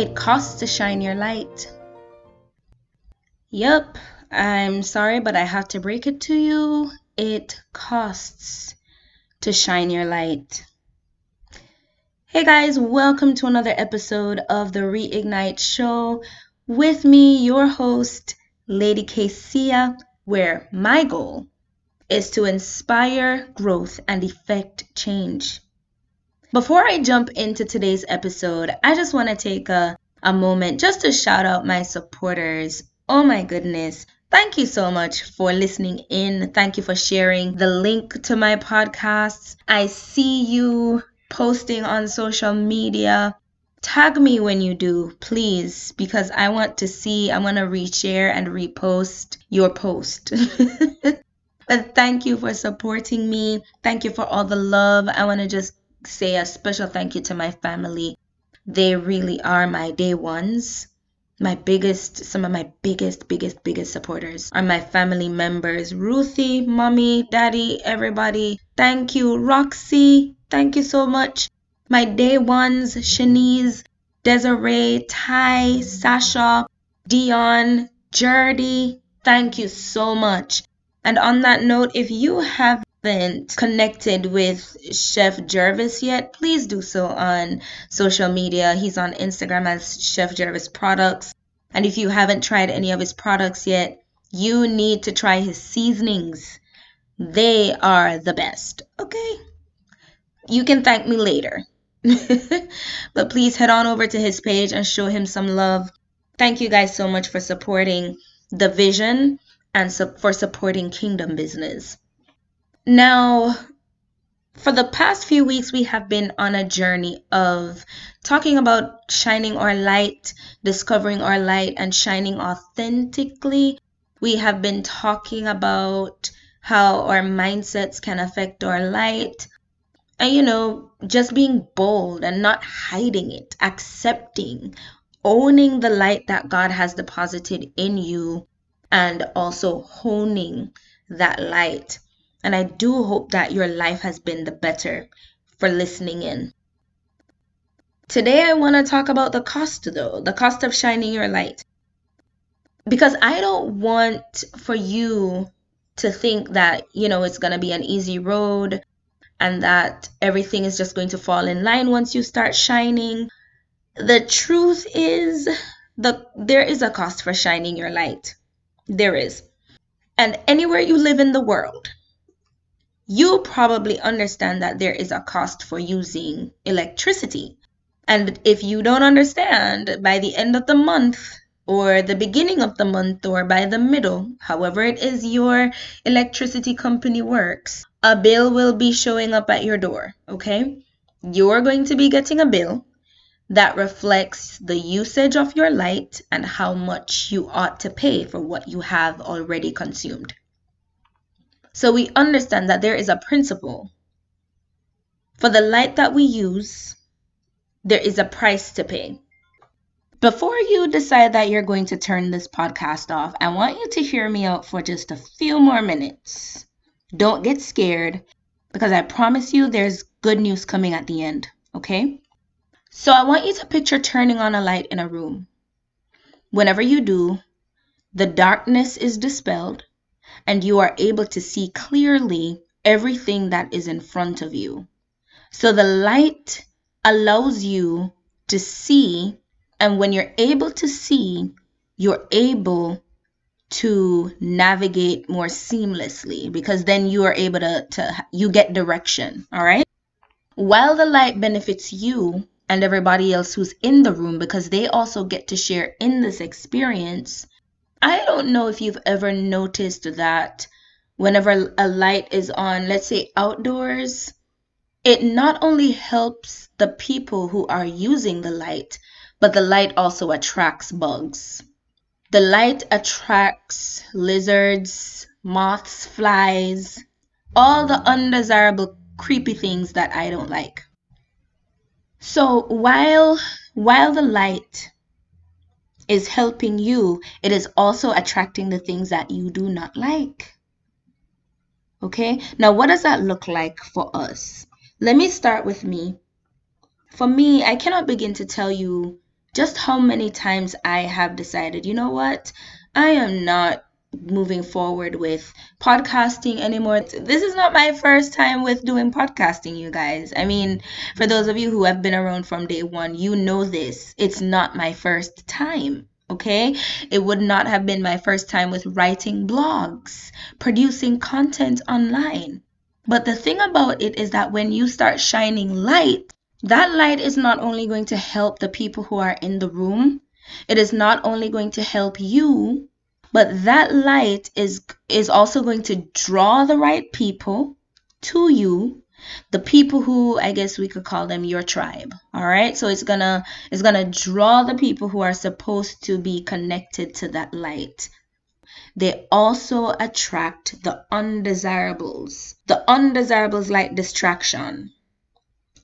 It costs to shine your light. Yup, I'm sorry, but I have to break it to you. It costs to shine your light. Hey guys, welcome to another episode of the Reignite Show with me, your host, Lady Kesia, where my goal is to inspire growth and effect change. Before I jump into today's episode, I just want to take a, a moment just to shout out my supporters. Oh my goodness. Thank you so much for listening in. Thank you for sharing the link to my podcasts. I see you posting on social media. Tag me when you do, please, because I want to see, I want to reshare and repost your post. but thank you for supporting me. Thank you for all the love. I want to just say a special thank you to my family. They really are my day ones. My biggest, some of my biggest, biggest, biggest supporters are my family members Ruthie, mommy, daddy, everybody. Thank you, Roxy. Thank you so much. My day ones, Shanice, Desiree, Ty, Sasha, Dion, Jerdy. Thank you so much. And on that note, if you have haven't connected with Chef Jervis yet, please do so on social media. He's on Instagram as Chef Jervis Products. And if you haven't tried any of his products yet, you need to try his seasonings. They are the best, okay? You can thank me later. but please head on over to his page and show him some love. Thank you guys so much for supporting the vision and for supporting Kingdom Business. Now, for the past few weeks, we have been on a journey of talking about shining our light, discovering our light, and shining authentically. We have been talking about how our mindsets can affect our light. And, you know, just being bold and not hiding it, accepting, owning the light that God has deposited in you, and also honing that light. And I do hope that your life has been the better for listening in. Today, I want to talk about the cost, though, the cost of shining your light. Because I don't want for you to think that, you know, it's going to be an easy road and that everything is just going to fall in line once you start shining. The truth is, the there is a cost for shining your light. There is. And anywhere you live in the world, you probably understand that there is a cost for using electricity. And if you don't understand, by the end of the month, or the beginning of the month, or by the middle, however it is your electricity company works, a bill will be showing up at your door, okay? You're going to be getting a bill that reflects the usage of your light and how much you ought to pay for what you have already consumed. So we understand that there is a principle. For the light that we use, there is a price to pay. Before you decide that you're going to turn this podcast off, I want you to hear me out for just a few more minutes. Don't get scared because I promise you there's good news coming at the end, okay? So I want you to picture turning on a light in a room. Whenever you do, the darkness is dispelled and you are able to see clearly everything that is in front of you. So the light allows you to see, and when you're able to see, you're able to navigate more seamlessly because then you are able to, to you get direction all right while the light benefits you and everybody else who's in the room because they also get to share in this experience I don't know if you've ever noticed that whenever a light is on, let's say outdoors, it not only helps the people who are using the light, but the light also attracts bugs. The light attracts lizards, moths, flies, all the undesirable creepy things that I don't like. So while while the light is helping you, it is also attracting the things that you do not like. Okay, now what does that look like for us? Let me start with me. For me, I cannot begin to tell you just how many times I have decided, you know what? I am not moving forward with podcasting anymore. This is not my first time with doing podcasting, you guys. I mean, for those of you who have been around from day one, you know this. It's not my first time. Okay, it would not have been my first time with writing blogs, producing content online. But the thing about it is that when you start shining light, that light is not only going to help the people who are in the room, it is not only going to help you, but that light is is also going to draw the right people to you the people who i guess we could call them your tribe all right? So it's gonna it's gonna draw the people who are supposed to be connected to that light. They also attract the undesirables the undesirables like distraction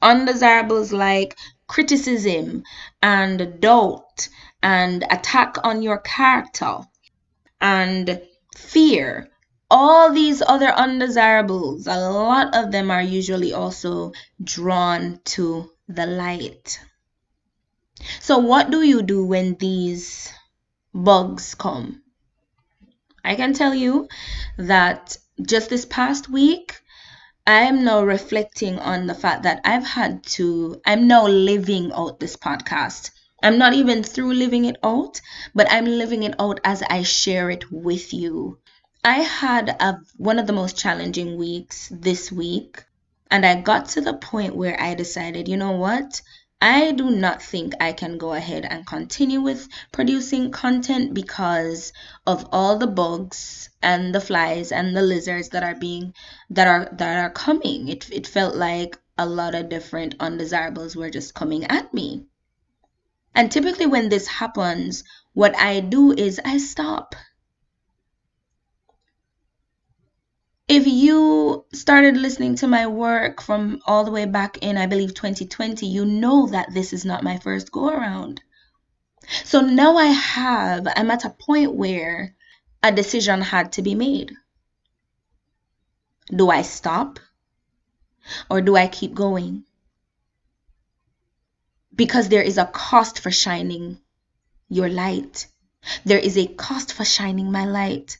undesirables like criticism and doubt and attack on your character and fear all these other undesirables, a lot of them are usually also drawn to the light. So, what do you do when these bugs come? I can tell you that just this past week, I am now reflecting on the fact that I've had to, I'm now living out this podcast. I'm not even through living it out, but I'm living it out as I share it with you. I had a, one of the most challenging weeks this week, and I got to the point where I decided, you know what? I do not think I can go ahead and continue with producing content because of all the bugs and the flies and the lizards that are being that are that are coming. It it felt like a lot of different undesirables were just coming at me. And typically when this happens, what I do is I stop. if you started listening to my work from all the way back in, I believe, 2020, you know that this is not my first go around. So now I have, I'm at a point where a decision had to be made. Do I stop or do I keep going? Because there is a cost for shining your light. There is a cost for shining my light.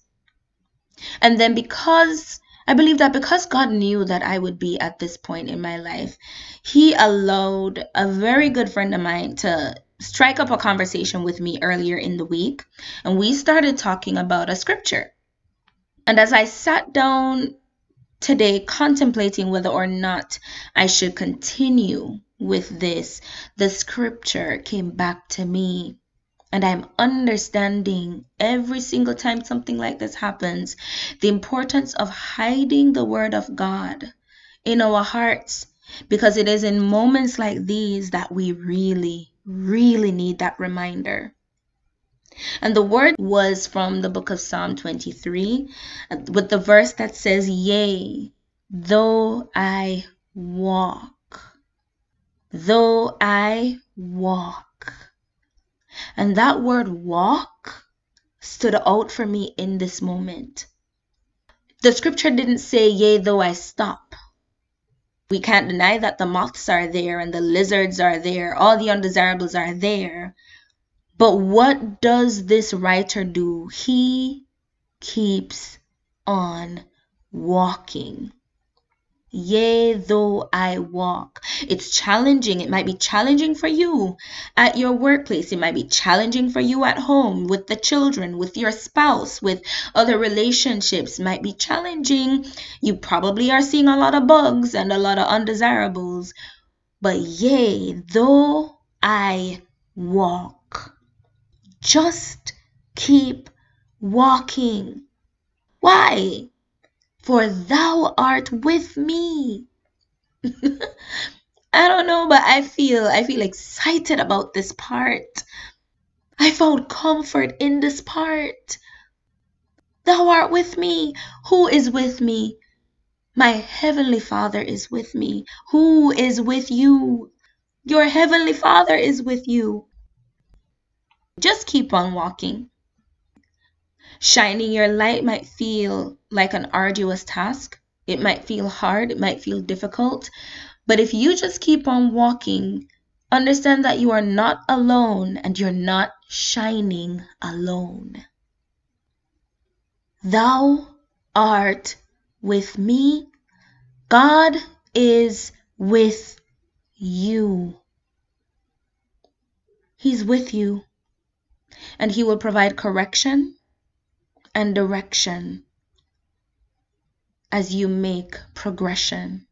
And then because I believe that because God knew that I would be at this point in my life, He allowed a very good friend of mine to strike up a conversation with me earlier in the week. And we started talking about a scripture. And as I sat down today contemplating whether or not I should continue with this, the scripture came back to me and I'm understanding every single time something like this happens the importance of hiding the Word of God in our hearts because it is in moments like these that we really, really need that reminder. And the word was from the book of Psalm 23 with the verse that says, Yea, though I walk, though I walk and that word walk stood out for me in this moment. The scripture didn't say, Yea, though I stop. We can't deny that the moths are there and the lizards are there, all the undesirables are there. But what does this writer do? He keeps on walking. Yea, though I walk. It's challenging. It might be challenging for you at your workplace. It might be challenging for you at home with the children, with your spouse, with other relationships. Might be challenging. You probably are seeing a lot of bugs and a lot of undesirables. But yea, though I walk, just keep walking. Why? for thou art with me. I don't know, but I feel I feel excited about this part. I found comfort in this part. Thou art with me. Who is with me? My heavenly Father is with me. Who is with you? Your heavenly Father is with you. Just keep on walking. Shining your light might feel like an arduous task. It might feel hard, it might feel difficult. But if you just keep on walking, Understand that you are not alone and you're not shining alone. Thou art with me. God is with you. He's with you. And He will provide correction and direction as you make progression.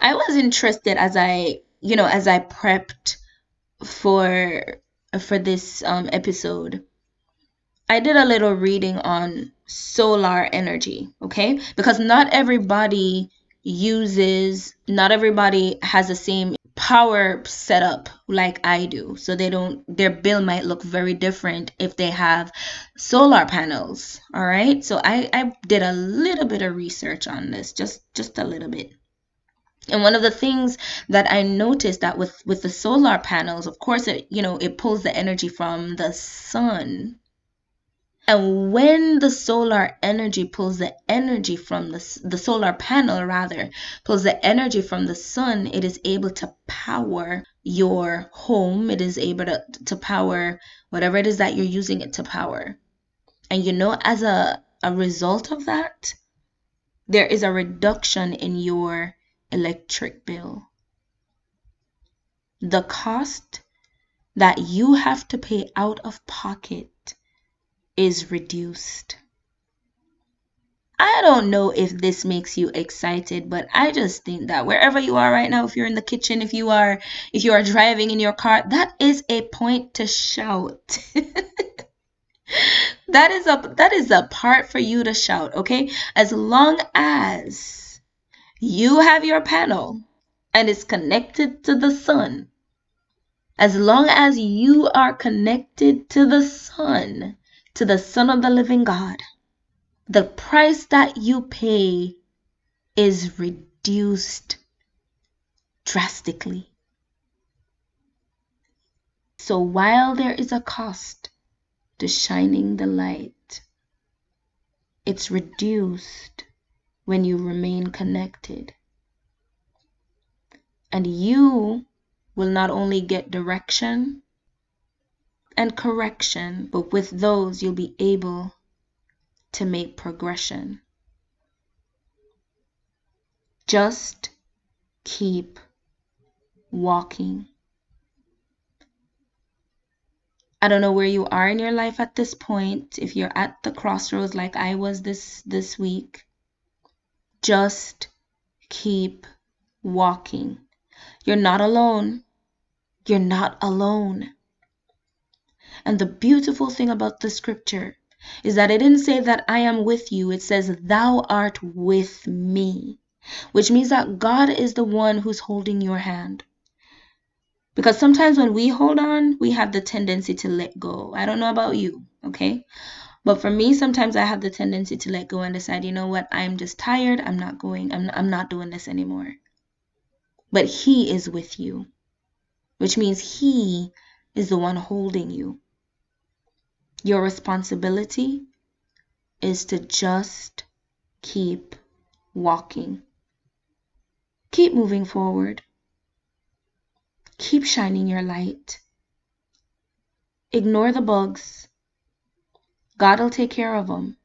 I was interested as I, you know, as I prepped for for this um, episode. I did a little reading on solar energy, okay? Because not everybody uses, not everybody has the same power setup like I do. So they don't, their bill might look very different if they have solar panels, all right? So I, I did a little bit of research on this, just, just a little bit. And one of the things that I noticed that with with the solar panels, of course, it you know it pulls the energy from the sun. And when the solar energy pulls the energy from the, the solar panel, rather, pulls the energy from the sun, it is able to power your home. It is able to, to power whatever it is that you're using it to power. And you know, as a, a result of that, there is a reduction in your electric bill. The cost that you have to pay out of pocket is reduced. I don't know if this makes you excited, but I just think that wherever you are right now, if you're in the kitchen, if you are if you are driving in your car, that is a point to shout. that is a that is a part for you to shout, okay? As long as you have your panel and it's connected to the sun. As long as you are connected to the sun, to the Son of the living God, the price that you pay is reduced drastically. So while there is a cost to shining the light, it's reduced when you remain connected. And you will not only get direction and correction, but with those you'll be able to make progression. Just keep walking. I don't know where you are in your life at this point. If you're at the crossroads like I was this this week, just keep walking. You're not alone. You're not alone. And the beautiful thing about the scripture is that it didn't say that I am with you, it says, Thou art with me, which means that God is the one who's holding your hand. Because sometimes when we hold on, we have the tendency to let go. I don't know about you, okay? But for me, sometimes I have the tendency to let go and decide, you know what, I'm just tired. I'm not going, I'm, I'm not doing this anymore. But He is with you, which means He is the one holding you. Your responsibility is to just keep walking. Keep moving forward. Keep shining your light. Ignore the bugs God'll take care of them.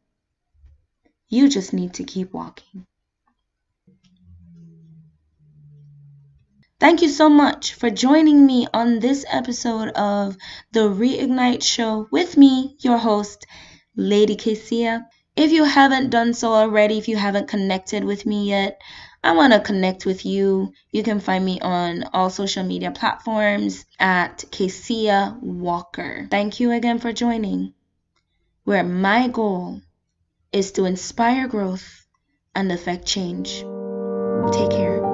You just need to keep walking. Thank you so much for joining me on this episode of the Reignite Show with me, your host, Lady Kesia. If you haven't done so already, if you haven't connected with me yet, I want to connect with you. You can find me on all social media platforms at Kesia Walker. Thank you again for joining where my goal is to inspire growth and affect change. Take care.